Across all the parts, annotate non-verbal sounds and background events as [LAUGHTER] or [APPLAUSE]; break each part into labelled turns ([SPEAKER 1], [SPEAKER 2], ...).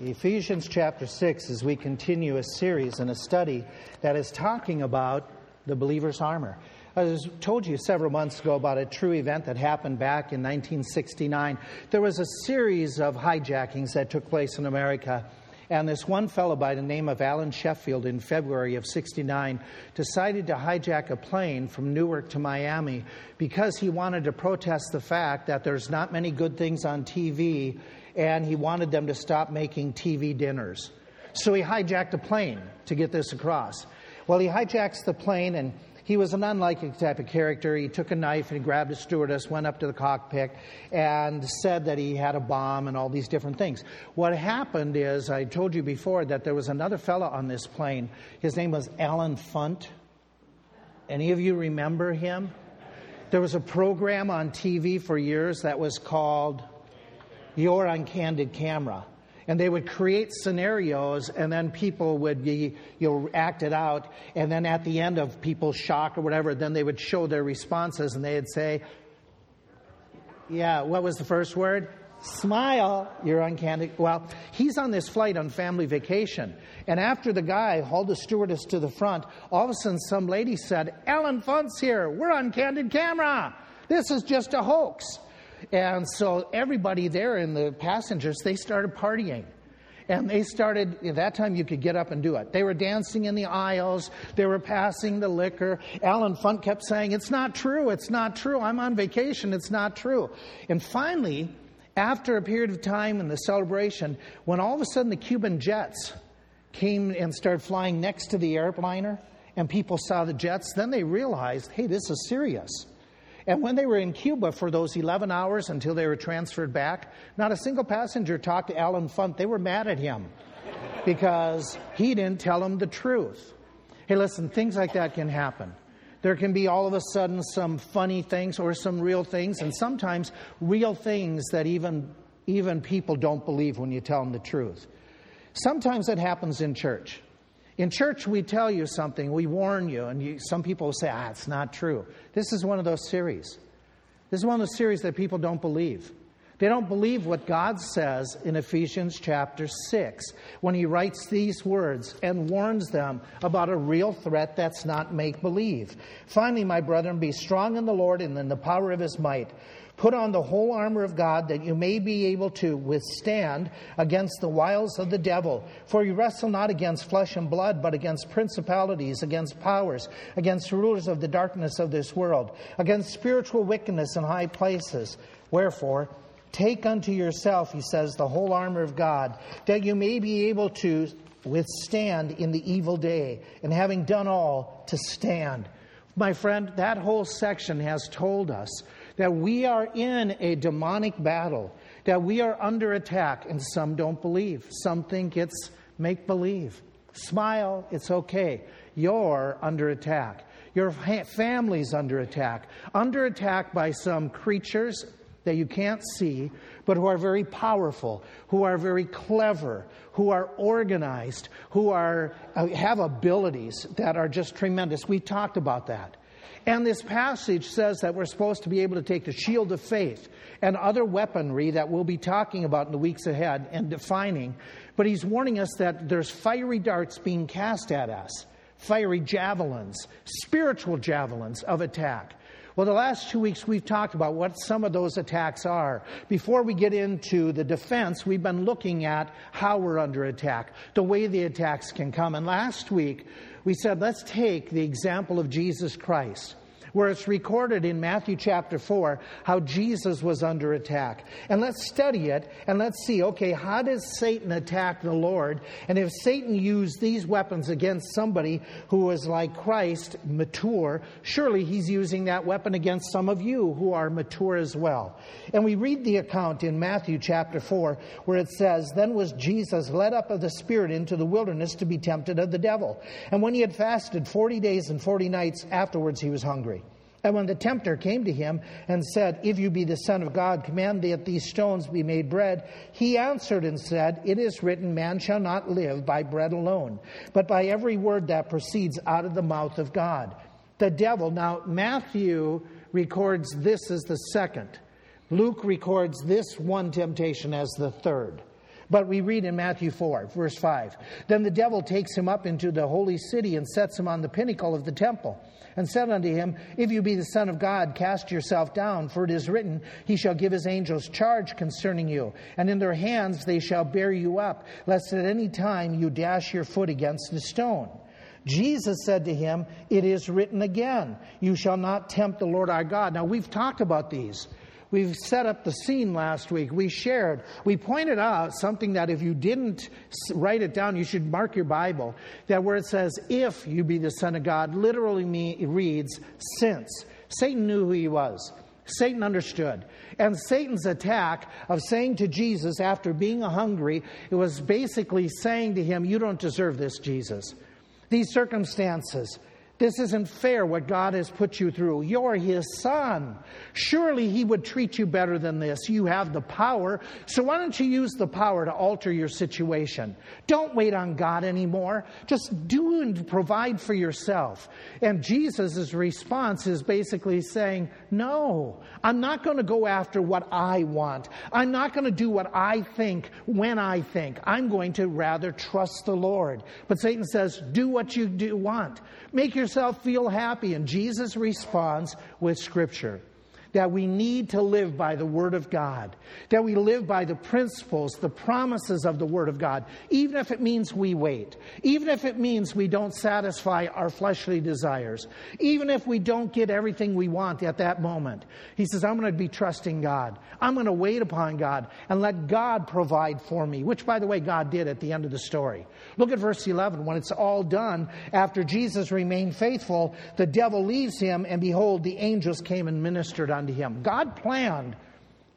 [SPEAKER 1] Ephesians chapter 6, as we continue a series and a study that is talking about the believer's armor. I told you several months ago about a true event that happened back in 1969. There was a series of hijackings that took place in America. And this one fellow by the name of Alan Sheffield in February of 69 decided to hijack a plane from Newark to Miami because he wanted to protest the fact that there's not many good things on TV and he wanted them to stop making TV dinners. So he hijacked a plane to get this across. Well, he hijacks the plane, and he was an unlikely type of character. He took a knife and grabbed a stewardess, went up to the cockpit, and said that he had a bomb and all these different things. What happened is, I told you before that there was another fellow on this plane. His name was Allen Funt. Any of you remember him? There was a program on TV for years that was called your uncandid camera. And they would create scenarios, and then people would be, you know, act it out. And then at the end of people's shock or whatever, then they would show their responses, and they'd say, "Yeah, what was the first word? Smile. You're on candid. Well, he's on this flight on family vacation, and after the guy hauled the stewardess to the front, all of a sudden some lady said, Allen Funt's here. We're on candid camera. This is just a hoax." And so everybody there in the passengers, they started partying. And they started, at that time you could get up and do it. They were dancing in the aisles, they were passing the liquor. Allen Funt kept saying, It's not true, it's not true, I'm on vacation, it's not true. And finally, after a period of time in the celebration, when all of a sudden the Cuban jets came and started flying next to the airliner, and people saw the jets, then they realized, hey, this is serious. And when they were in Cuba for those 11 hours until they were transferred back, not a single passenger talked to Allen Funt. They were mad at him because he didn't tell them the truth. Hey, listen, things like that can happen. There can be all of a sudden some funny things or some real things, and sometimes real things that even, even people don't believe when you tell them the truth. Sometimes it happens in church. In church, we tell you something, we warn you, and you, some people say, ah, it's not true. This is one of those series. This is one of those series that people don't believe. They don't believe what God says in Ephesians chapter 6 when he writes these words and warns them about a real threat that's not make believe. Finally, my brethren, be strong in the Lord and in the power of his might. Put on the whole armor of God that you may be able to withstand against the wiles of the devil. For you wrestle not against flesh and blood, but against principalities, against powers, against rulers of the darkness of this world, against spiritual wickedness in high places. Wherefore, take unto yourself, he says, the whole armor of God, that you may be able to withstand in the evil day, and having done all, to stand. My friend, that whole section has told us that we are in a demonic battle, that we are under attack, and some don't believe. Some think it's make believe. Smile, it's okay. You're under attack. Your family's under attack. Under attack by some creatures that you can't see, but who are very powerful, who are very clever, who are organized, who are, uh, have abilities that are just tremendous. We talked about that. And this passage says that we're supposed to be able to take the shield of faith and other weaponry that we'll be talking about in the weeks ahead and defining. But he's warning us that there's fiery darts being cast at us, fiery javelins, spiritual javelins of attack. Well, the last two weeks we've talked about what some of those attacks are. Before we get into the defense, we've been looking at how we're under attack, the way the attacks can come. And last week we said, let's take the example of Jesus Christ where it's recorded in Matthew chapter 4 how Jesus was under attack. And let's study it and let's see okay, how does Satan attack the Lord? And if Satan used these weapons against somebody who was like Christ, mature, surely he's using that weapon against some of you who are mature as well. And we read the account in Matthew chapter 4 where it says, Then was Jesus led up of the Spirit into the wilderness to be tempted of the devil. And when he had fasted 40 days and 40 nights, afterwards he was hungry. And when the tempter came to him and said, If you be the Son of God, command that these stones be made bread, he answered and said, It is written, Man shall not live by bread alone, but by every word that proceeds out of the mouth of God. The devil, now Matthew records this as the second, Luke records this one temptation as the third. But we read in Matthew 4, verse 5 Then the devil takes him up into the holy city and sets him on the pinnacle of the temple, and said unto him, If you be the Son of God, cast yourself down, for it is written, He shall give his angels charge concerning you, and in their hands they shall bear you up, lest at any time you dash your foot against a stone. Jesus said to him, It is written again, You shall not tempt the Lord our God. Now, we've talked about these. We've set up the scene last week. We shared, we pointed out something that if you didn't write it down, you should mark your Bible. That where it says, if you be the Son of God, literally reads, since. Satan knew who he was. Satan understood. And Satan's attack of saying to Jesus after being hungry, it was basically saying to him, You don't deserve this, Jesus. These circumstances, this isn't fair what God has put you through. You're His son. Surely He would treat you better than this. You have the power. So why don't you use the power to alter your situation? Don't wait on God anymore. Just do and provide for yourself. And Jesus' response is basically saying, No, I'm not going to go after what I want. I'm not going to do what I think when I think. I'm going to rather trust the Lord. But Satan says, Do what you do want. Make yourself feel happy. And Jesus responds with Scripture that we need to live by the Word of God, that we live by the principles, the promises of the Word of God, even if it means we wait, even if it means we don't satisfy our fleshly desires, even if we don't get everything we want at that moment. He says, I'm going to be trusting God. I'm going to wait upon God and let God provide for me, which, by the way, God did at the end of the story. Look at verse 11. When it's all done, after Jesus remained faithful, the devil leaves him, and behold, the angels came and ministered unto him. God planned.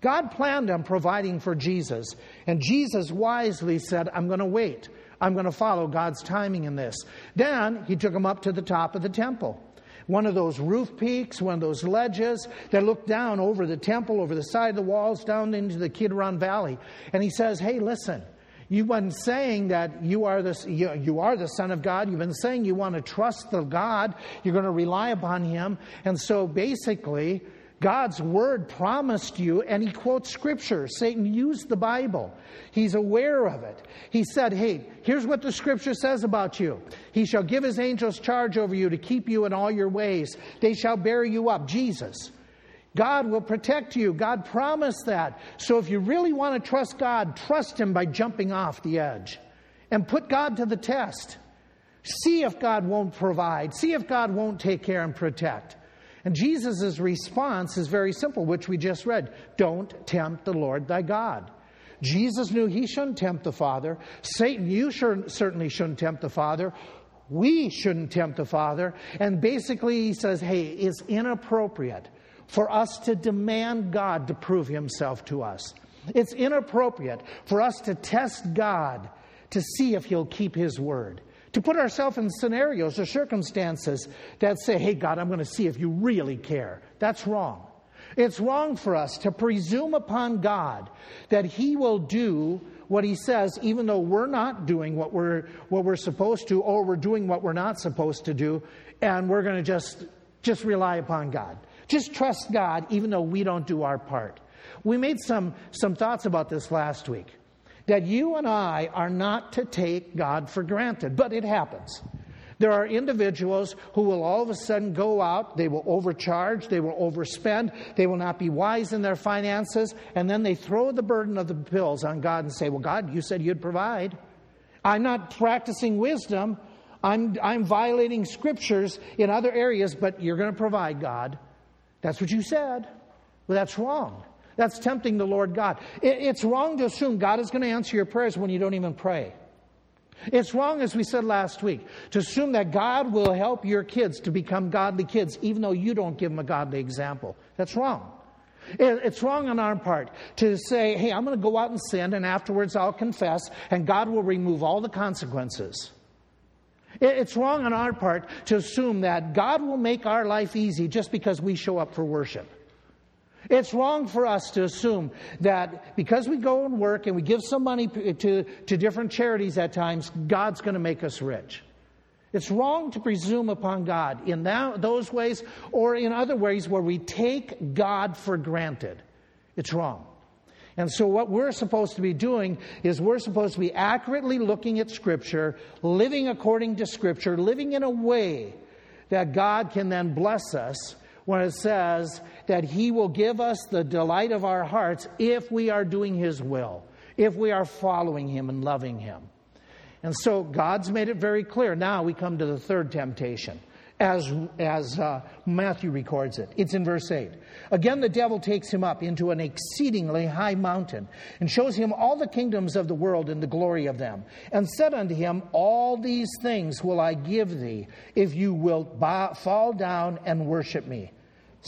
[SPEAKER 1] God planned on providing for Jesus. And Jesus wisely said, I'm going to wait. I'm going to follow God's timing in this. Then he took him up to the top of the temple. One of those roof peaks, one of those ledges that look down over the temple, over the side of the walls, down into the Kidron Valley. And he says, Hey, listen, You've been saying that you are, the, you, you are the Son of God. You've been saying you want to trust the God. You're going to rely upon Him. And so basically, God's word promised you, and he quotes scripture. Satan used the Bible. He's aware of it. He said, Hey, here's what the scripture says about you. He shall give his angels charge over you to keep you in all your ways. They shall bear you up. Jesus. God will protect you. God promised that. So if you really want to trust God, trust him by jumping off the edge and put God to the test. See if God won't provide. See if God won't take care and protect. And Jesus' response is very simple, which we just read Don't tempt the Lord thy God. Jesus knew he shouldn't tempt the Father. Satan, you certainly shouldn't tempt the Father. We shouldn't tempt the Father. And basically, he says, hey, it's inappropriate for us to demand God to prove himself to us. It's inappropriate for us to test God to see if he'll keep his word to put ourselves in scenarios or circumstances that say, hey, God, I'm going to see if you really care. That's wrong. It's wrong for us to presume upon God that He will do what He says, even though we're not doing what we're, what we're supposed to, or we're doing what we're not supposed to do, and we're going to just, just rely upon God. Just trust God, even though we don't do our part. We made some, some thoughts about this last week that you and I are not to take God for granted, but it happens. There are individuals who will all of a sudden go out, they will overcharge, they will overspend, they will not be wise in their finances, and then they throw the burden of the bills on God and say, Well, God, you said you'd provide. I'm not practicing wisdom. I'm, I'm violating scriptures in other areas, but you're going to provide, God. That's what you said. Well, that's wrong. That's tempting the Lord God. It's wrong to assume God is going to answer your prayers when you don't even pray. It's wrong, as we said last week, to assume that God will help your kids to become godly kids, even though you don't give them a godly example. That's wrong. It's wrong on our part to say, hey, I'm going to go out and sin, and afterwards I'll confess, and God will remove all the consequences. It's wrong on our part to assume that God will make our life easy just because we show up for worship. It's wrong for us to assume that because we go and work and we give some money to, to different charities at times, God's going to make us rich. It's wrong to presume upon God in that, those ways or in other ways where we take God for granted. It's wrong. And so, what we're supposed to be doing is we're supposed to be accurately looking at Scripture, living according to Scripture, living in a way that God can then bless us when it says that He will give us the delight of our hearts if we are doing His will, if we are following Him and loving Him. And so, God's made it very clear. Now we come to the third temptation as, as uh, Matthew records it. It's in verse 8. Again, the devil takes him up into an exceedingly high mountain and shows him all the kingdoms of the world and the glory of them, and said unto him, All these things will I give thee if you will bow, fall down and worship me.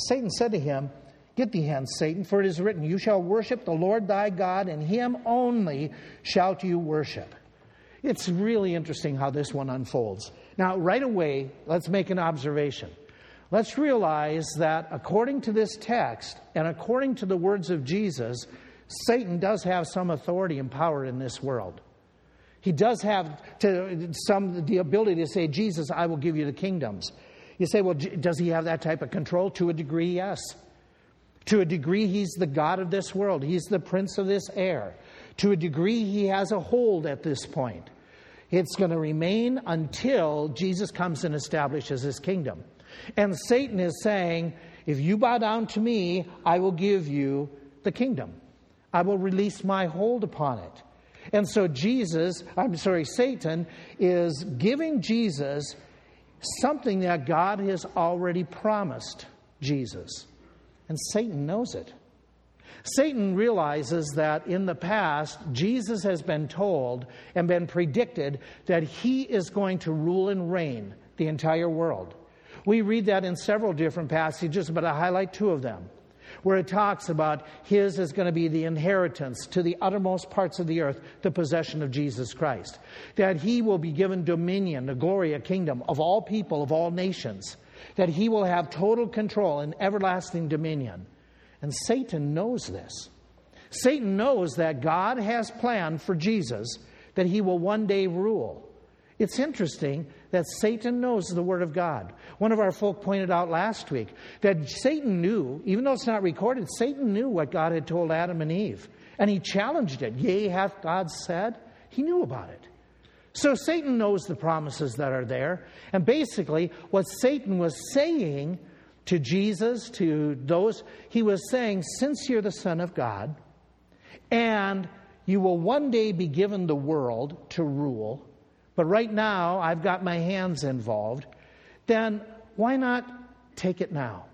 [SPEAKER 1] Satan said to him, Get thee hence, Satan, for it is written, You shall worship the Lord thy God, and him only shalt you worship. It's really interesting how this one unfolds. Now, right away, let's make an observation. Let's realize that according to this text and according to the words of Jesus, Satan does have some authority and power in this world. He does have to, some the ability to say, Jesus, I will give you the kingdoms. You say, well, does he have that type of control? To a degree, yes. To a degree, he's the God of this world. He's the prince of this air. To a degree, he has a hold at this point. It's going to remain until Jesus comes and establishes his kingdom. And Satan is saying, if you bow down to me, I will give you the kingdom. I will release my hold upon it. And so Jesus, I'm sorry, Satan is giving Jesus something that God has already promised Jesus. And Satan knows it. Satan realizes that in the past, Jesus has been told and been predicted that he is going to rule and reign the entire world. We read that in several different passages, but I highlight two of them where it talks about his is going to be the inheritance to the uttermost parts of the earth, the possession of Jesus Christ. That he will be given dominion, the glory, a kingdom of all people, of all nations. That he will have total control and everlasting dominion. And Satan knows this. Satan knows that God has planned for Jesus that he will one day rule. It's interesting that Satan knows the Word of God. One of our folk pointed out last week that Satan knew, even though it's not recorded, Satan knew what God had told Adam and Eve. And he challenged it. Yea, hath God said? He knew about it. So Satan knows the promises that are there. And basically, what Satan was saying to Jesus, to those, he was saying, Since you're the Son of God, and you will one day be given the world to rule, but right now I've got my hands involved, then why not take it now?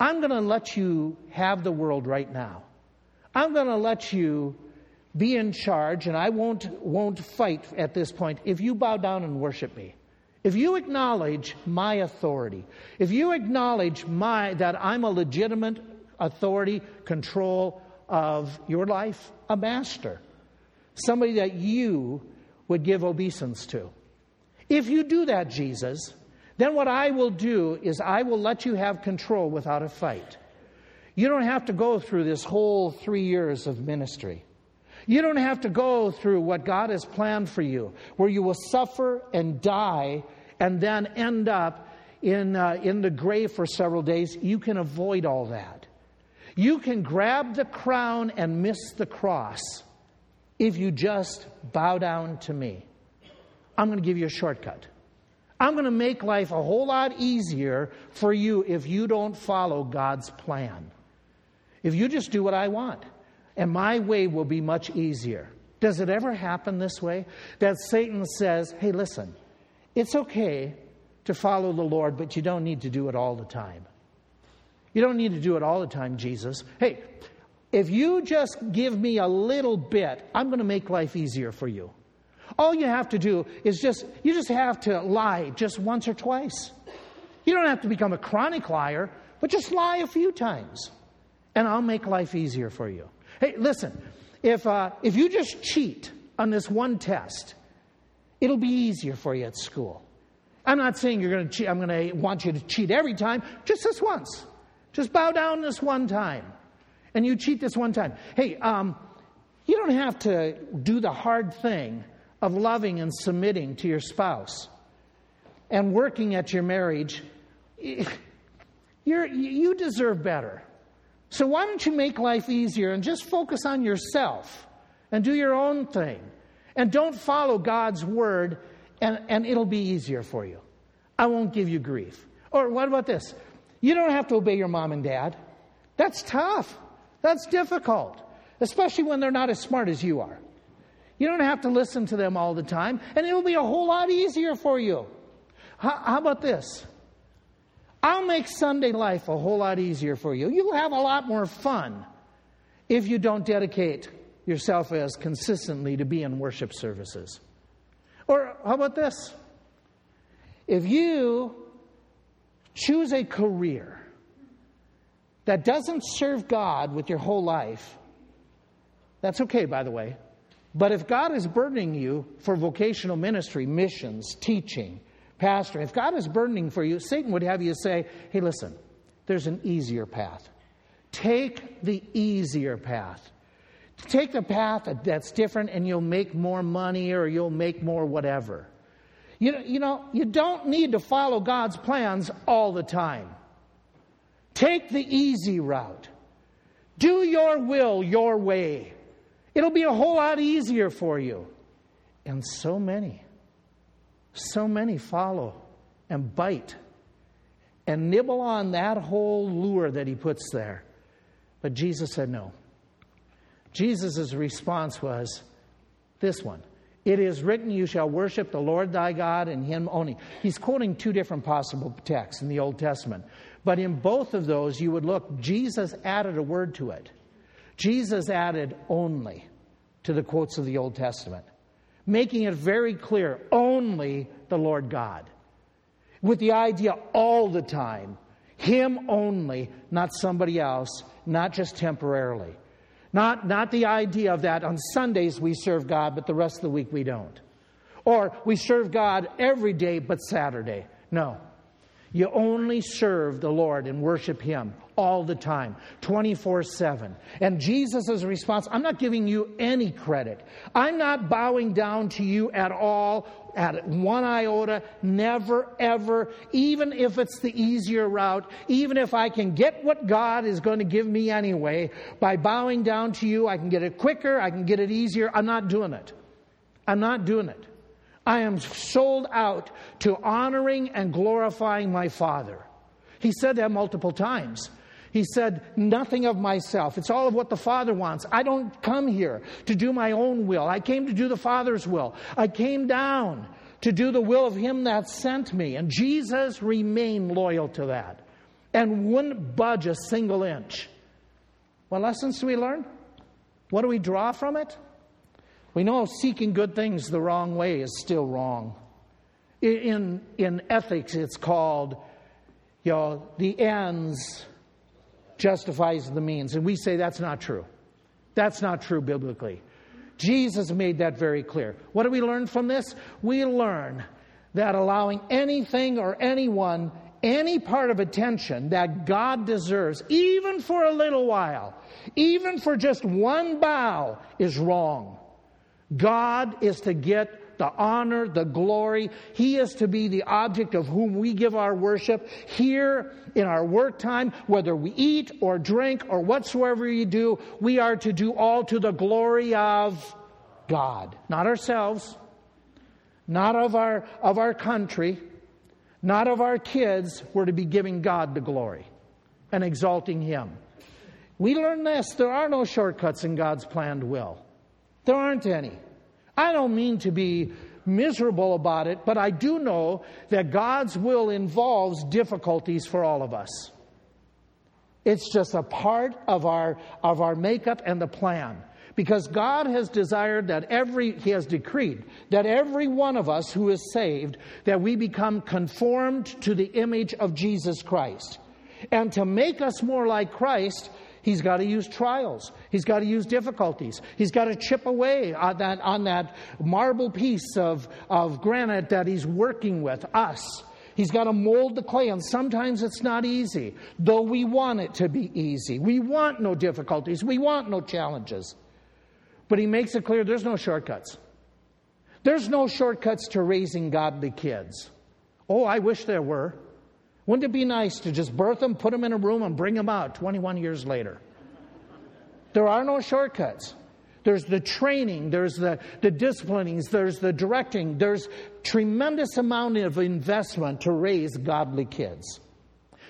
[SPEAKER 1] I'm going to let you have the world right now. I'm going to let you be in charge, and I won't, won't fight at this point if you bow down and worship me. If you acknowledge my authority, if you acknowledge my, that I'm a legitimate authority, control of your life, a master, somebody that you would give obeisance to. If you do that, Jesus, then what I will do is I will let you have control without a fight. You don't have to go through this whole three years of ministry. You don't have to go through what God has planned for you, where you will suffer and die and then end up in, uh, in the grave for several days. You can avoid all that. You can grab the crown and miss the cross if you just bow down to me. I'm going to give you a shortcut. I'm going to make life a whole lot easier for you if you don't follow God's plan. If you just do what I want and my way will be much easier. Does it ever happen this way? That Satan says, hey, listen, it's okay to follow the Lord, but you don't need to do it all the time. You don't need to do it all the time, Jesus. Hey, if you just give me a little bit, I'm going to make life easier for you. All you have to do is just, you just have to lie just once or twice. You don't have to become a chronic liar, but just lie a few times, and I'll make life easier for you. Hey, listen, if, uh, if you just cheat on this one test, it'll be easier for you at school. I'm not saying you're going to cheat, I'm going to want you to cheat every time, just this once. Just bow down this one time. And you cheat this one time. Hey, um, you don't have to do the hard thing of loving and submitting to your spouse and working at your marriage. You're, you deserve better. So why don't you make life easier and just focus on yourself and do your own thing? And don't follow God's word, and, and it'll be easier for you. I won't give you grief. Or what about this? You don't have to obey your mom and dad. That's tough. That's difficult, especially when they're not as smart as you are. You don't have to listen to them all the time, and it'll be a whole lot easier for you. How, how about this? I'll make Sunday life a whole lot easier for you. You'll have a lot more fun if you don't dedicate yourself as consistently to be in worship services. Or how about this? If you choose a career that doesn't serve God with your whole life, that's okay, by the way. But if God is burdening you for vocational ministry, missions, teaching, pastor, if God is burdening for you, Satan would have you say, hey, listen, there's an easier path. Take the easier path. Take the path that's different and you'll make more money or you'll make more whatever. You know, you know, you don't need to follow God's plans all the time. Take the easy route. Do your will your way. It'll be a whole lot easier for you. And so many so many follow and bite and nibble on that whole lure that he puts there. But Jesus said no. Jesus' response was this one It is written, You shall worship the Lord thy God and him only. He's quoting two different possible texts in the Old Testament. But in both of those, you would look, Jesus added a word to it. Jesus added only to the quotes of the Old Testament making it very clear only the Lord God. With the idea all the time, Him only, not somebody else, not just temporarily. Not, not the idea of that on Sundays we serve God, but the rest of the week we don't. Or we serve God every day but Saturday. No. You only serve the Lord and worship Him all the time, 24 7. And Jesus' response I'm not giving you any credit. I'm not bowing down to you at all, at one iota, never, ever, even if it's the easier route, even if I can get what God is going to give me anyway, by bowing down to you, I can get it quicker, I can get it easier. I'm not doing it. I'm not doing it. I am sold out to honoring and glorifying my Father. He said that multiple times. He said, Nothing of myself. It's all of what the Father wants. I don't come here to do my own will. I came to do the Father's will. I came down to do the will of Him that sent me. And Jesus remained loyal to that and wouldn't budge a single inch. What lessons do we learn? What do we draw from it? We know seeking good things the wrong way is still wrong. In, in ethics, it's called, you know, the ends justifies the means. And we say that's not true. That's not true biblically. Jesus made that very clear. What do we learn from this? We learn that allowing anything or anyone any part of attention that God deserves, even for a little while, even for just one bow, is wrong. God is to get the honor, the glory. He is to be the object of whom we give our worship here in our work time, whether we eat or drink or whatsoever you do. We are to do all to the glory of God, not ourselves, not of our, of our country, not of our kids. We're to be giving God the glory and exalting Him. We learn this there are no shortcuts in God's planned will. There aren't any. I don't mean to be miserable about it, but I do know that God's will involves difficulties for all of us. It's just a part of our, of our makeup and the plan. Because God has desired that every, He has decreed that every one of us who is saved, that we become conformed to the image of Jesus Christ. And to make us more like Christ, He's got to use trials. He's got to use difficulties. He's got to chip away on that, on that marble piece of, of granite that he's working with, us. He's got to mold the clay, and sometimes it's not easy, though we want it to be easy. We want no difficulties. We want no challenges. But he makes it clear there's no shortcuts. There's no shortcuts to raising godly kids. Oh, I wish there were. Wouldn't it be nice to just birth them, put them in a room, and bring them out 21 years later? There are no shortcuts. There's the training, there's the, the disciplinings, there's the directing, there's tremendous amount of investment to raise godly kids.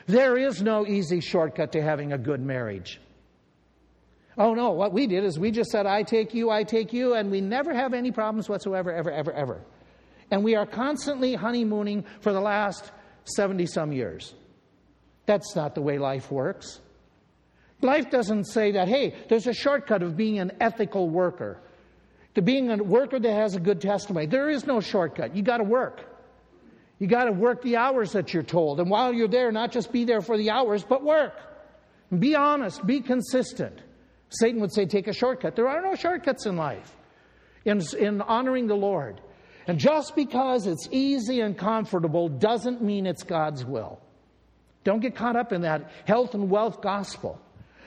[SPEAKER 1] There is no easy shortcut to having a good marriage. Oh no, what we did is we just said, I take you, I take you, and we never have any problems whatsoever, ever, ever, ever. And we are constantly honeymooning for the last 70 some years. That's not the way life works. Life doesn't say that, hey, there's a shortcut of being an ethical worker, to being a worker that has a good testimony. There is no shortcut. You got to work. You got to work the hours that you're told. And while you're there, not just be there for the hours, but work. Be honest, be consistent. Satan would say, take a shortcut. There are no shortcuts in life in, in honoring the Lord. And just because it's easy and comfortable doesn't mean it's God's will. Don't get caught up in that health and wealth gospel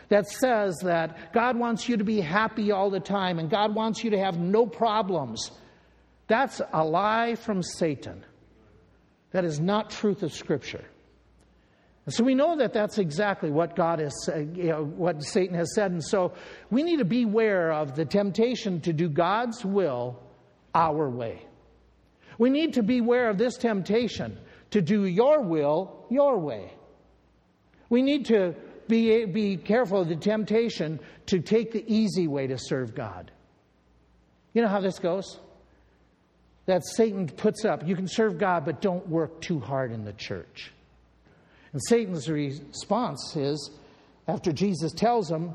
[SPEAKER 1] that says that God wants you to be happy all the time and God wants you to have no problems. That's a lie from Satan. That is not truth of Scripture. And so we know that that's exactly what God is, uh, you know, what Satan has said. And so we need to beware of the temptation to do God's will our way. We need to beware of this temptation to do your will your way. We need to be, be careful of the temptation to take the easy way to serve God. You know how this goes? That Satan puts up, you can serve God, but don't work too hard in the church. And Satan's response is, after Jesus tells him,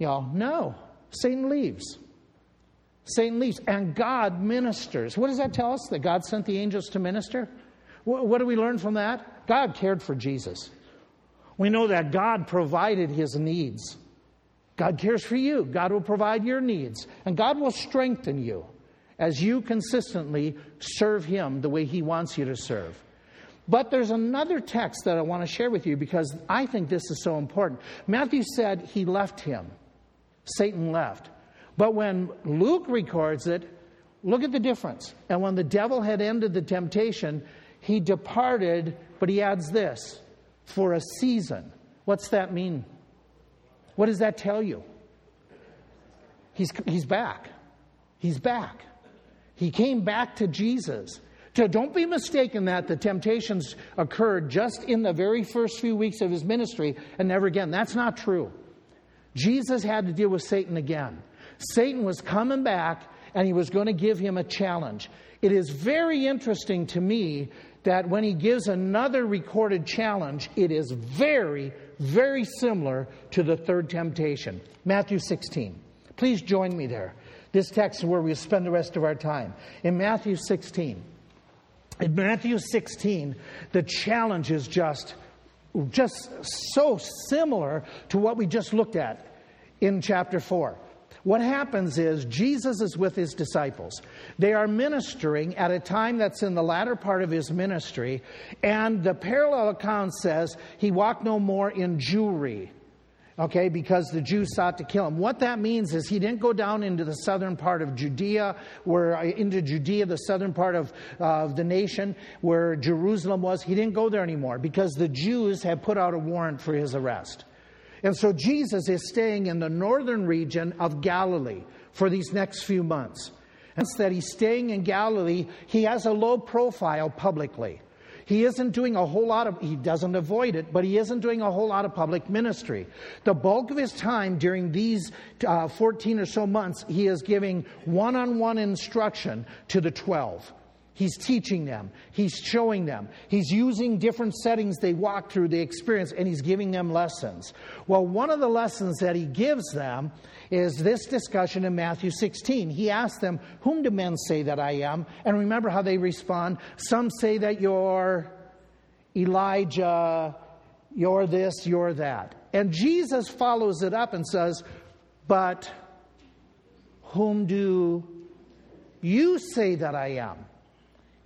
[SPEAKER 1] you know, no, Satan leaves. Satan leaves, and God ministers. What does that tell us? That God sent the angels to minister? What do we learn from that? God cared for Jesus. We know that God provided his needs. God cares for you. God will provide your needs. And God will strengthen you as you consistently serve him the way he wants you to serve. But there's another text that I want to share with you because I think this is so important. Matthew said he left him, Satan left. But when Luke records it, look at the difference. And when the devil had ended the temptation, he departed, but he adds this for a season. What's that mean? What does that tell you? He's, he's back. He's back. He came back to Jesus. So don't be mistaken that the temptations occurred just in the very first few weeks of his ministry and never again. That's not true. Jesus had to deal with Satan again. Satan was coming back and he was going to give him a challenge. It is very interesting to me that when he gives another recorded challenge, it is very, very similar to the third temptation. Matthew 16. Please join me there. This text is where we spend the rest of our time. In Matthew 16. In Matthew 16, the challenge is just, just so similar to what we just looked at in chapter 4. What happens is Jesus is with his disciples. They are ministering at a time that's in the latter part of his ministry, and the parallel account says he walked no more in Jewry. Okay, because the Jews sought to kill him. What that means is he didn't go down into the southern part of Judea, where into Judea, the southern part of, uh, of the nation, where Jerusalem was. He didn't go there anymore because the Jews had put out a warrant for his arrest. And so Jesus is staying in the northern region of Galilee for these next few months. And that he's staying in Galilee, he has a low profile publicly. He isn't doing a whole lot of, he doesn't avoid it, but he isn't doing a whole lot of public ministry. The bulk of his time during these uh, 14 or so months, he is giving one on one instruction to the 12. He's teaching them. He's showing them. He's using different settings they walk through, they experience, and he's giving them lessons. Well, one of the lessons that he gives them is this discussion in Matthew 16. He asks them, Whom do men say that I am? And remember how they respond. Some say that you're Elijah, you're this, you're that. And Jesus follows it up and says, But whom do you say that I am?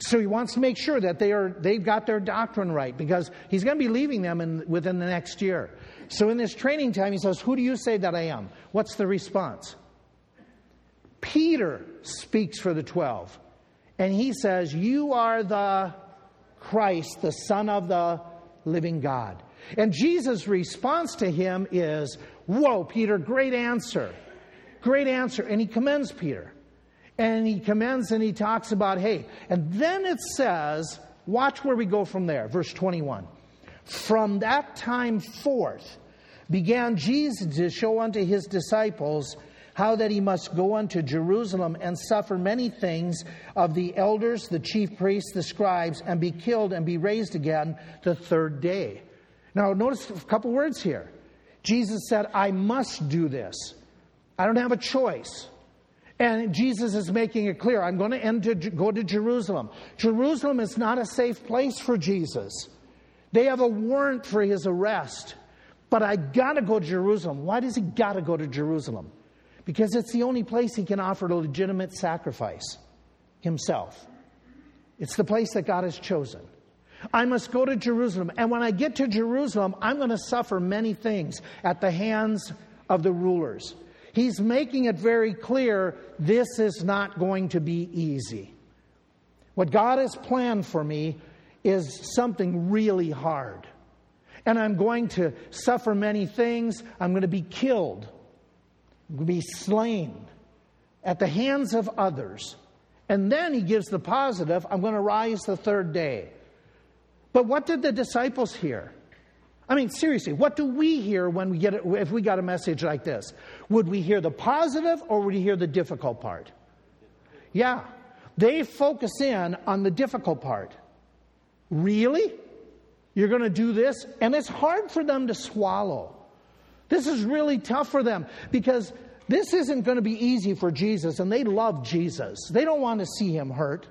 [SPEAKER 1] So he wants to make sure that they are, they've got their doctrine right because he's going to be leaving them in, within the next year. So in this training time, he says, Who do you say that I am? What's the response? Peter speaks for the 12. And he says, You are the Christ, the Son of the living God. And Jesus' response to him is, Whoa, Peter, great answer. Great answer. And he commends Peter. And he commends and he talks about, hey, and then it says, watch where we go from there. Verse 21. From that time forth began Jesus to show unto his disciples how that he must go unto Jerusalem and suffer many things of the elders, the chief priests, the scribes, and be killed and be raised again the third day. Now, notice a couple words here. Jesus said, I must do this. I don't have a choice. And Jesus is making it clear I'm going to enter, go to Jerusalem. Jerusalem is not a safe place for Jesus. They have a warrant for his arrest. But I got to go to Jerusalem. Why does he got to go to Jerusalem? Because it's the only place he can offer a legitimate sacrifice himself. It's the place that God has chosen. I must go to Jerusalem. And when I get to Jerusalem, I'm going to suffer many things at the hands of the rulers. He's making it very clear this is not going to be easy. What God has planned for me is something really hard. And I'm going to suffer many things. I'm going to be killed, be slain at the hands of others. And then he gives the positive I'm going to rise the third day. But what did the disciples hear? I mean, seriously, what do we hear when we get it, if we got a message like this? Would we hear the positive or would we hear the difficult part? Yeah, they focus in on the difficult part. Really? You're going to do this? And it's hard for them to swallow. This is really tough for them because this isn't going to be easy for Jesus, and they love Jesus. They don't want to see him hurt.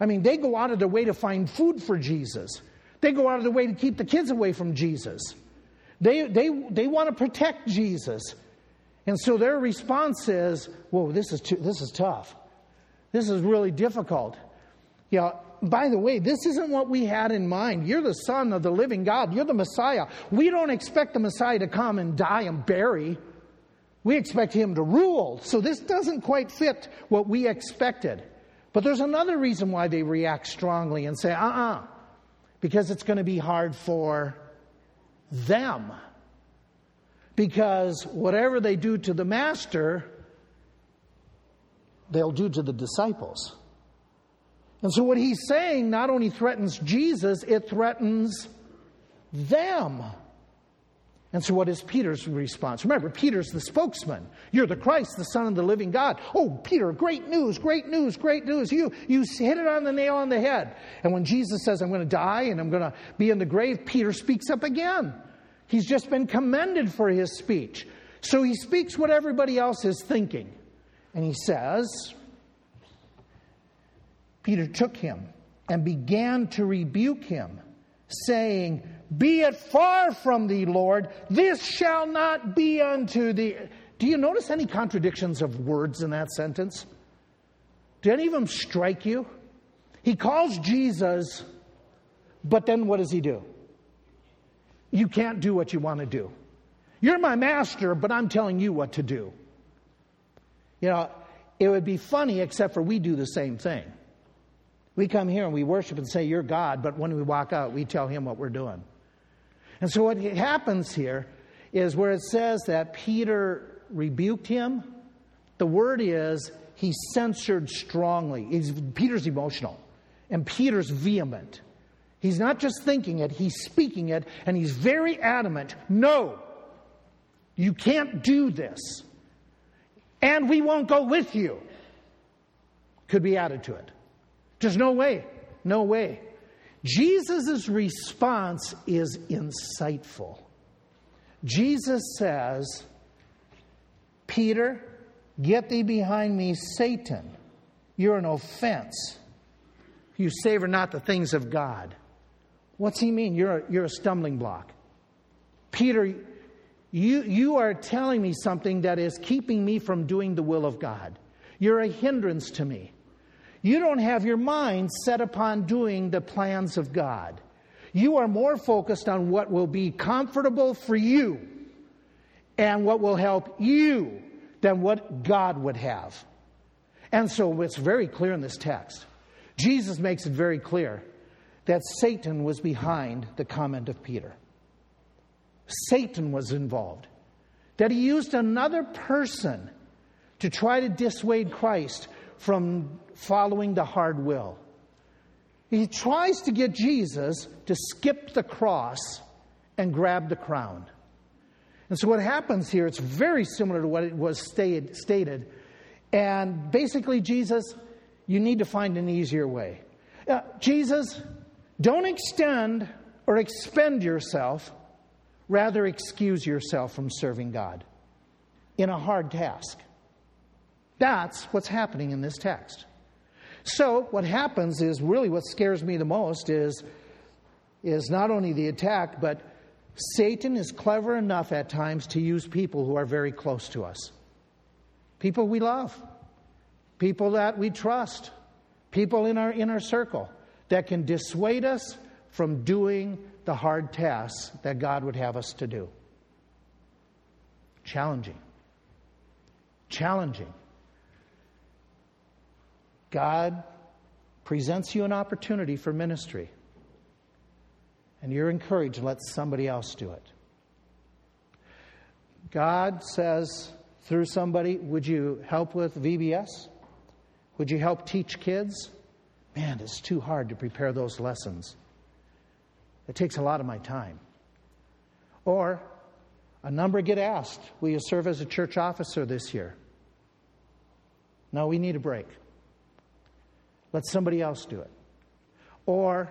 [SPEAKER 1] I mean, they go out of their way to find food for Jesus. They go out of their way to keep the kids away from Jesus. They, they, they want to protect Jesus. And so their response is, whoa, this is, too, this is tough. This is really difficult. You know, by the way, this isn't what we had in mind. You're the Son of the living God. You're the Messiah. We don't expect the Messiah to come and die and bury. We expect him to rule. So this doesn't quite fit what we expected. But there's another reason why they react strongly and say, uh uh-uh, uh, because it's going to be hard for them. Because whatever they do to the master, they'll do to the disciples. And so what he's saying not only threatens Jesus, it threatens them. And so, what is Peter's response? Remember, Peter's the spokesman. You're the Christ, the Son of the living God. Oh, Peter, great news, great news, great news. You, you hit it on the nail on the head. And when Jesus says, I'm going to die and I'm going to be in the grave, Peter speaks up again. He's just been commended for his speech. So he speaks what everybody else is thinking. And he says, Peter took him and began to rebuke him, saying, be it far from thee, Lord. This shall not be unto thee. Do you notice any contradictions of words in that sentence? Do any of them strike you? He calls Jesus, but then what does he do? You can't do what you want to do. You're my master, but I'm telling you what to do. You know, it would be funny, except for we do the same thing. We come here and we worship and say, You're God, but when we walk out, we tell him what we're doing. And so what happens here is where it says that Peter rebuked him, the word is he censored strongly. He's, Peter's emotional, and Peter's vehement. He's not just thinking it, he's speaking it, and he's very adamant no, you can't do this. And we won't go with you. Could be added to it. There's no way. No way. Jesus' response is insightful. Jesus says, Peter, get thee behind me, Satan. You're an offense. You savor not the things of God. What's he mean? You're a, you're a stumbling block. Peter, you, you are telling me something that is keeping me from doing the will of God. You're a hindrance to me. You don't have your mind set upon doing the plans of God. You are more focused on what will be comfortable for you and what will help you than what God would have. And so it's very clear in this text. Jesus makes it very clear that Satan was behind the comment of Peter. Satan was involved. That he used another person to try to dissuade Christ from following the hard will. He tries to get Jesus to skip the cross and grab the crown. And so what happens here, it's very similar to what it was stated. And basically, Jesus, you need to find an easier way. Uh, Jesus, don't extend or expend yourself, rather, excuse yourself from serving God in a hard task. That's what's happening in this text. So, what happens is really what scares me the most is, is not only the attack, but Satan is clever enough at times to use people who are very close to us. People we love, people that we trust, people in our inner circle that can dissuade us from doing the hard tasks that God would have us to do. Challenging. Challenging. God presents you an opportunity for ministry, and you're encouraged to let somebody else do it. God says through somebody, Would you help with VBS? Would you help teach kids? Man, it's too hard to prepare those lessons. It takes a lot of my time. Or a number get asked, Will you serve as a church officer this year? No, we need a break. Let somebody else do it. Or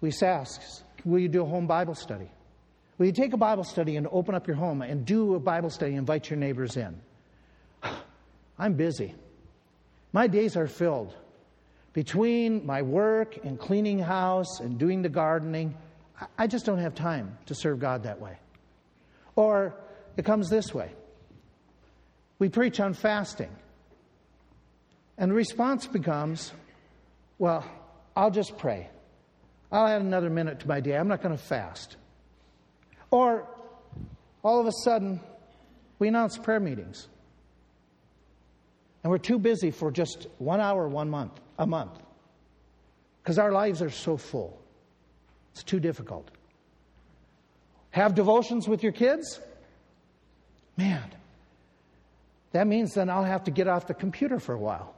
[SPEAKER 1] we ask, will you do a home Bible study? Will you take a Bible study and open up your home and do a Bible study and invite your neighbors in? [SIGHS] I'm busy. My days are filled. Between my work and cleaning house and doing the gardening, I just don't have time to serve God that way. Or it comes this way we preach on fasting. And the response becomes, well, I'll just pray. I'll add another minute to my day. I'm not going to fast. Or all of a sudden, we announce prayer meetings. And we're too busy for just one hour, one month, a month. Because our lives are so full. It's too difficult. Have devotions with your kids? Man, that means then I'll have to get off the computer for a while.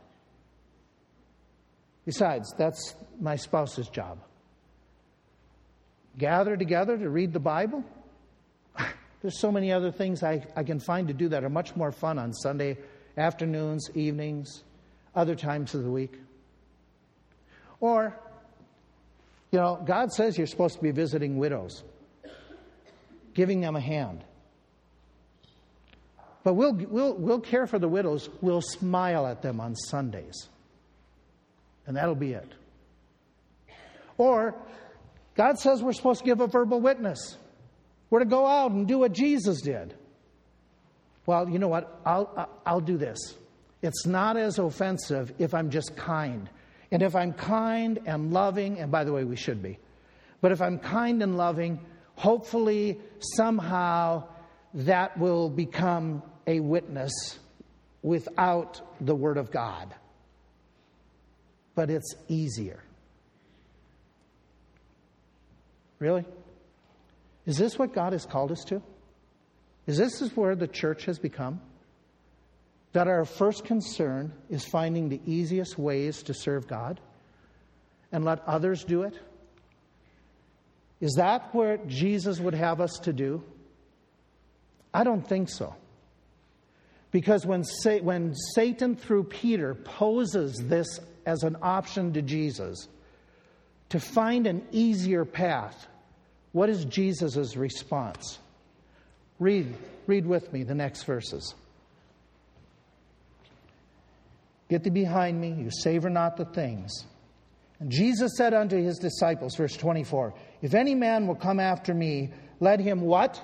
[SPEAKER 1] Besides, that's my spouse's job. Gather together to read the Bible? [LAUGHS] There's so many other things I, I can find to do that are much more fun on Sunday afternoons, evenings, other times of the week. Or, you know, God says you're supposed to be visiting widows, giving them a hand. But we'll, we'll, we'll care for the widows, we'll smile at them on Sundays and that'll be it. Or, God says we're supposed to give a verbal witness. We're to go out and do what Jesus did. Well, you know what? I'll, I'll do this. It's not as offensive if I'm just kind. And if I'm kind and loving, and by the way, we should be, but if I'm kind and loving, hopefully somehow that will become a witness without the Word of God but it's easier. Really? Is this what God has called us to? Is this is where the church has become? That our first concern is finding the easiest ways to serve God and let others do it? Is that what Jesus would have us to do? I don't think so. Because when, when Satan, through Peter, poses this as an option to Jesus to find an easier path, what is Jesus' response? Read, read with me the next verses. Get thee behind me, you savor not the things. And Jesus said unto his disciples, verse 24, If any man will come after me, let him what?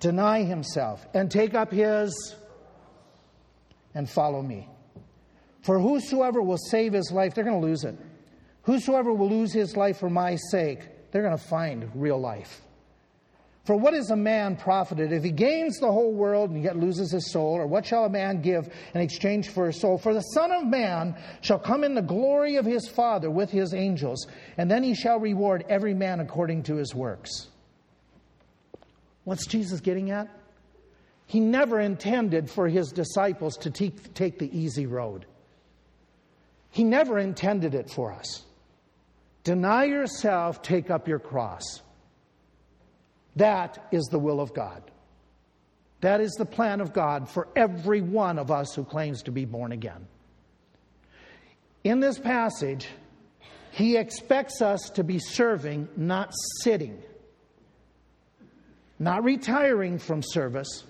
[SPEAKER 1] Deny himself and take up his and follow me. For whosoever will save his life, they're going to lose it. Whosoever will lose his life for my sake, they're going to find real life. For what is a man profited if he gains the whole world and yet loses his soul? Or what shall a man give in exchange for his soul? For the Son of Man shall come in the glory of his Father with his angels, and then he shall reward every man according to his works. What's Jesus getting at? He never intended for his disciples to take, the easy road. He never intended it for us. Deny yourself, take up your cross. That is the will of God. That is the plan of God for every one of us who claims to be born again. In this passage, he expects us to be serving, not sitting, not retiring from service,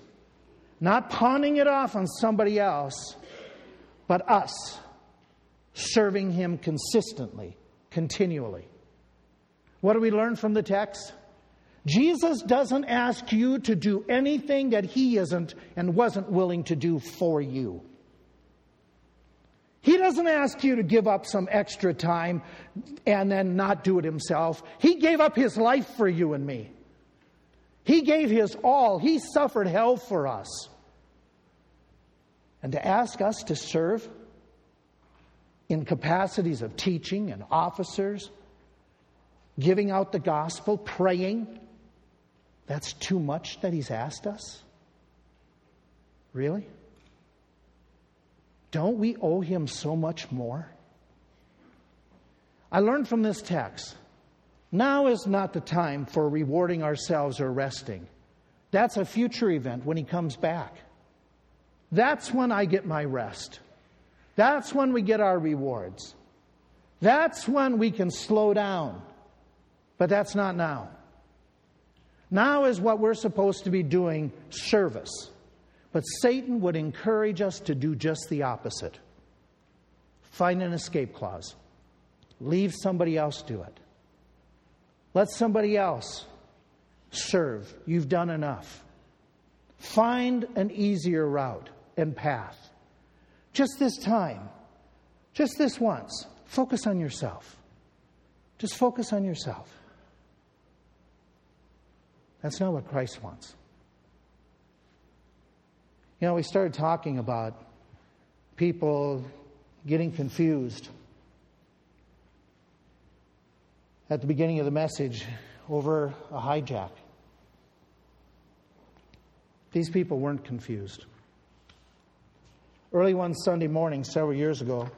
[SPEAKER 1] not pawning it off on somebody else, but us serving him consistently, continually. What do we learn from the text? Jesus doesn't ask you to do anything that he isn't and wasn't willing to do for you. He doesn't ask you to give up some extra time and then not do it himself. He gave up his life for you and me. He gave his all. He suffered hell for us. And to ask us to serve in capacities of teaching and officers, giving out the gospel, praying, that's too much that he's asked us? Really? Don't we owe him so much more? I learned from this text now is not the time for rewarding ourselves or resting. That's a future event when he comes back. That's when I get my rest. That's when we get our rewards. That's when we can slow down. But that's not now. Now is what we're supposed to be doing service. But Satan would encourage us to do just the opposite find an escape clause, leave somebody else do it. Let somebody else serve. You've done enough. Find an easier route and path. Just this time, just this once, focus on yourself. Just focus on yourself. That's not what Christ wants. You know, we started talking about people getting confused at the beginning of the message over a hijack. These people weren't confused. Early one Sunday morning, several years ago,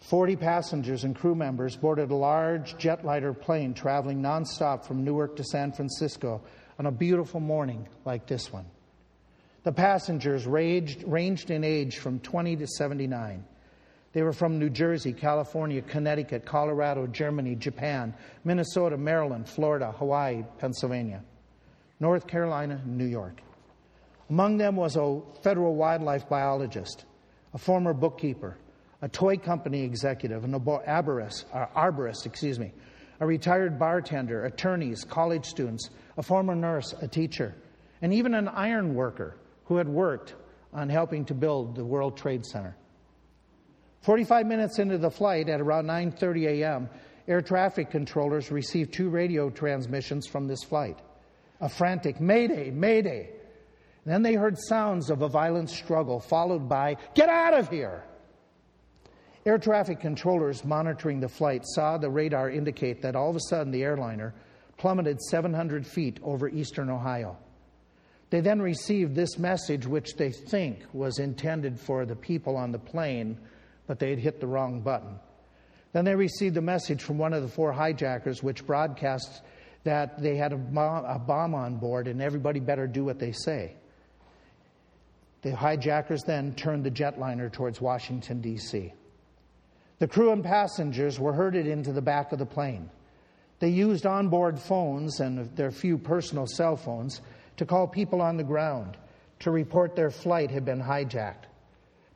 [SPEAKER 1] 40 passengers and crew members boarded a large jetliner plane traveling nonstop from Newark to San Francisco on a beautiful morning like this one. The passengers ranged, ranged in age from 20 to 79. They were from New Jersey, California, Connecticut, Colorado, Germany, Japan, Minnesota, Maryland, Florida, Hawaii, Pennsylvania, North Carolina, New York. Among them was a federal wildlife biologist, a former bookkeeper, a toy company executive, an arborist, arborist, excuse me, a retired bartender, attorneys, college students, a former nurse, a teacher, and even an iron worker who had worked on helping to build the World Trade Center. 45 minutes into the flight at around 9:30 a.m., air traffic controllers received two radio transmissions from this flight. A frantic mayday, mayday. Then they heard sounds of a violent struggle followed by get out of here. Air traffic controllers monitoring the flight saw the radar indicate that all of a sudden the airliner plummeted 700 feet over eastern Ohio. They then received this message, which they think was intended for the people on the plane, but they had hit the wrong button. Then they received a message from one of the four hijackers, which broadcasts that they had a bomb on board and everybody better do what they say. The hijackers then turned the jetliner towards Washington, D.C. The crew and passengers were herded into the back of the plane. They used onboard phones and their few personal cell phones to call people on the ground to report their flight had been hijacked.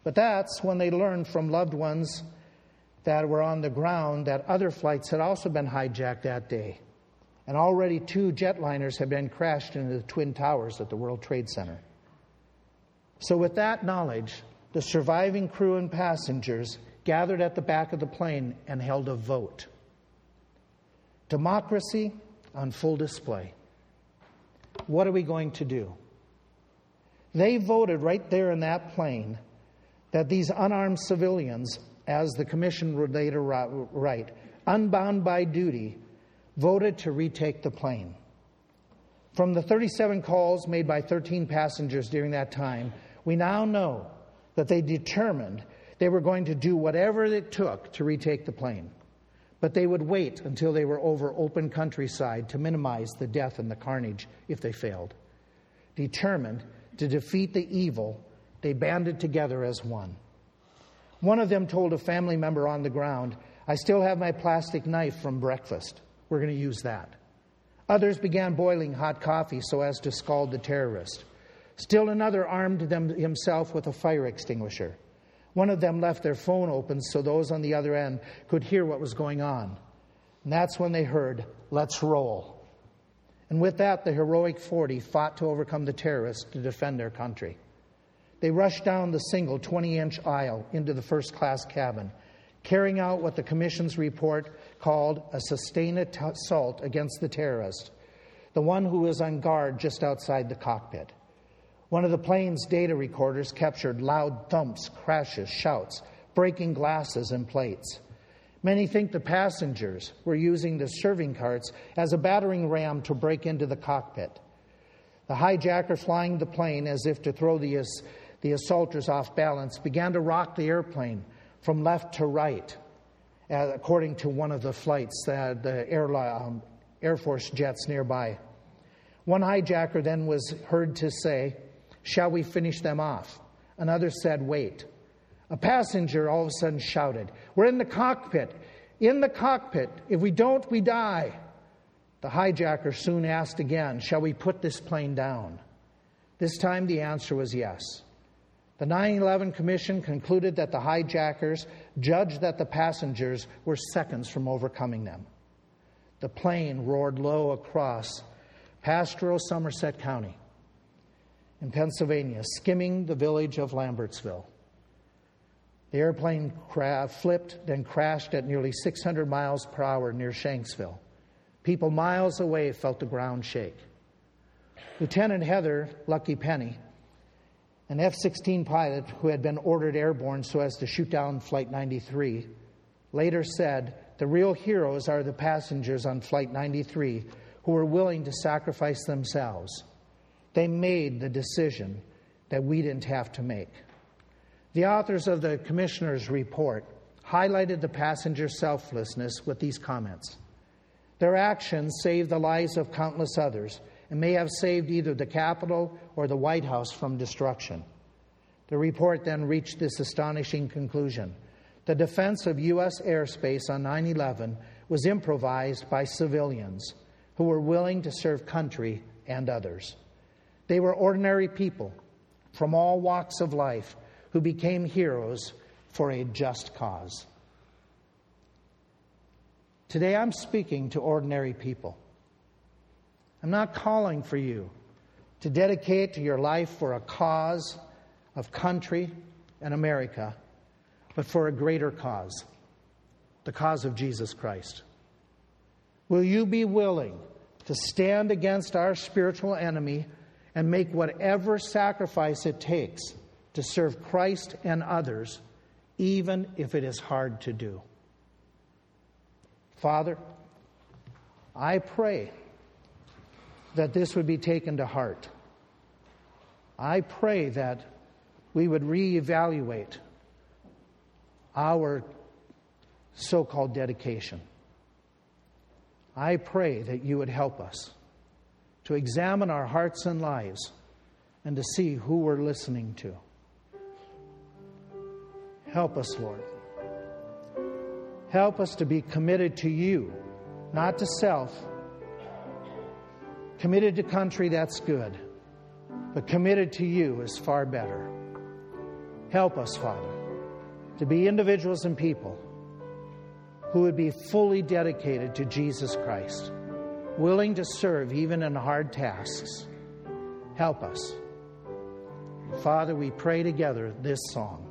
[SPEAKER 1] But that's when they learned from loved ones that were on the ground that other flights had also been hijacked that day. And already two jetliners had been crashed into the Twin Towers at the World Trade Center. So, with that knowledge, the surviving crew and passengers gathered at the back of the plane and held a vote. Democracy on full display. what are we going to do? They voted right there in that plane that these unarmed civilians, as the commission would later write, unbound by duty, voted to retake the plane. From the 37 calls made by 13 passengers during that time, we now know that they determined they were going to do whatever it took to retake the plane. But they would wait until they were over open countryside to minimize the death and the carnage if they failed. Determined to defeat the evil, they banded together as one. One of them told a family member on the ground, I still have my plastic knife from breakfast. We're going to use that. Others began boiling hot coffee so as to scald the terrorist. Still another armed them himself with a fire extinguisher. One of them left their phone open so those on the other end could hear what was going on. And that's when they heard, Let's roll. And with that, the heroic 40 fought to overcome the terrorists to defend their country. They rushed down the single 20 inch aisle into the first class cabin, carrying out what the Commission's report called a sustained assault against the terrorist, the one who was on guard just outside the cockpit. One of the plane's data recorders captured loud thumps, crashes, shouts, breaking glasses and plates. Many think the passengers were using the serving carts as a battering ram to break into the cockpit. The hijacker flying the plane as if to throw the, the assaulters off balance began to rock the airplane from left to right, uh, according to one of the flights, uh, the Air, um, Air Force jets nearby. One hijacker then was heard to say, Shall we finish them off? Another said, Wait. A passenger all of a sudden shouted, We're in the cockpit. In the cockpit. If we don't, we die. The hijacker soon asked again, Shall we put this plane down? This time the answer was yes. The 9 11 Commission concluded that the hijackers judged that the passengers were seconds from overcoming them. The plane roared low across pastoral Somerset County in Pennsylvania, skimming the village of Lambertsville. The airplane cra- flipped, then crashed at nearly 600 miles per hour near Shanksville. People miles away felt the ground shake. Lieutenant Heather Lucky Penney, an F 16 pilot who had been ordered airborne so as to shoot down Flight 93, later said, The real heroes are the passengers on Flight 93 who were willing to sacrifice themselves. They made the decision that we didn't have to make. The authors of the commissioner's report highlighted the passenger selflessness with these comments. Their actions saved the lives of countless others and may have saved either the Capitol or the White House from destruction. The report then reached this astonishing conclusion the defense of U.S. airspace on 9 11 was improvised by civilians who were willing to serve country and others. They were ordinary people from all walks of life who became heroes for a just cause. Today I'm speaking to ordinary people. I'm not calling for you to dedicate your life for a cause of country and America, but for a greater cause the cause of Jesus Christ. Will you be willing to stand against our spiritual enemy? And make whatever sacrifice it takes to serve Christ and others, even if it is hard to do. Father, I pray that this would be taken to heart. I pray that we would reevaluate our so called dedication. I pray that you would help us to examine our hearts and lives and to see who we're listening to. Help us, Lord. Help us to be committed to you, not to self. Committed to country, that's good. But committed to you is far better. Help us, Father, to be individuals and people who would be fully dedicated to Jesus Christ willing to serve even in hard tasks. Help us. Father, we pray together this song.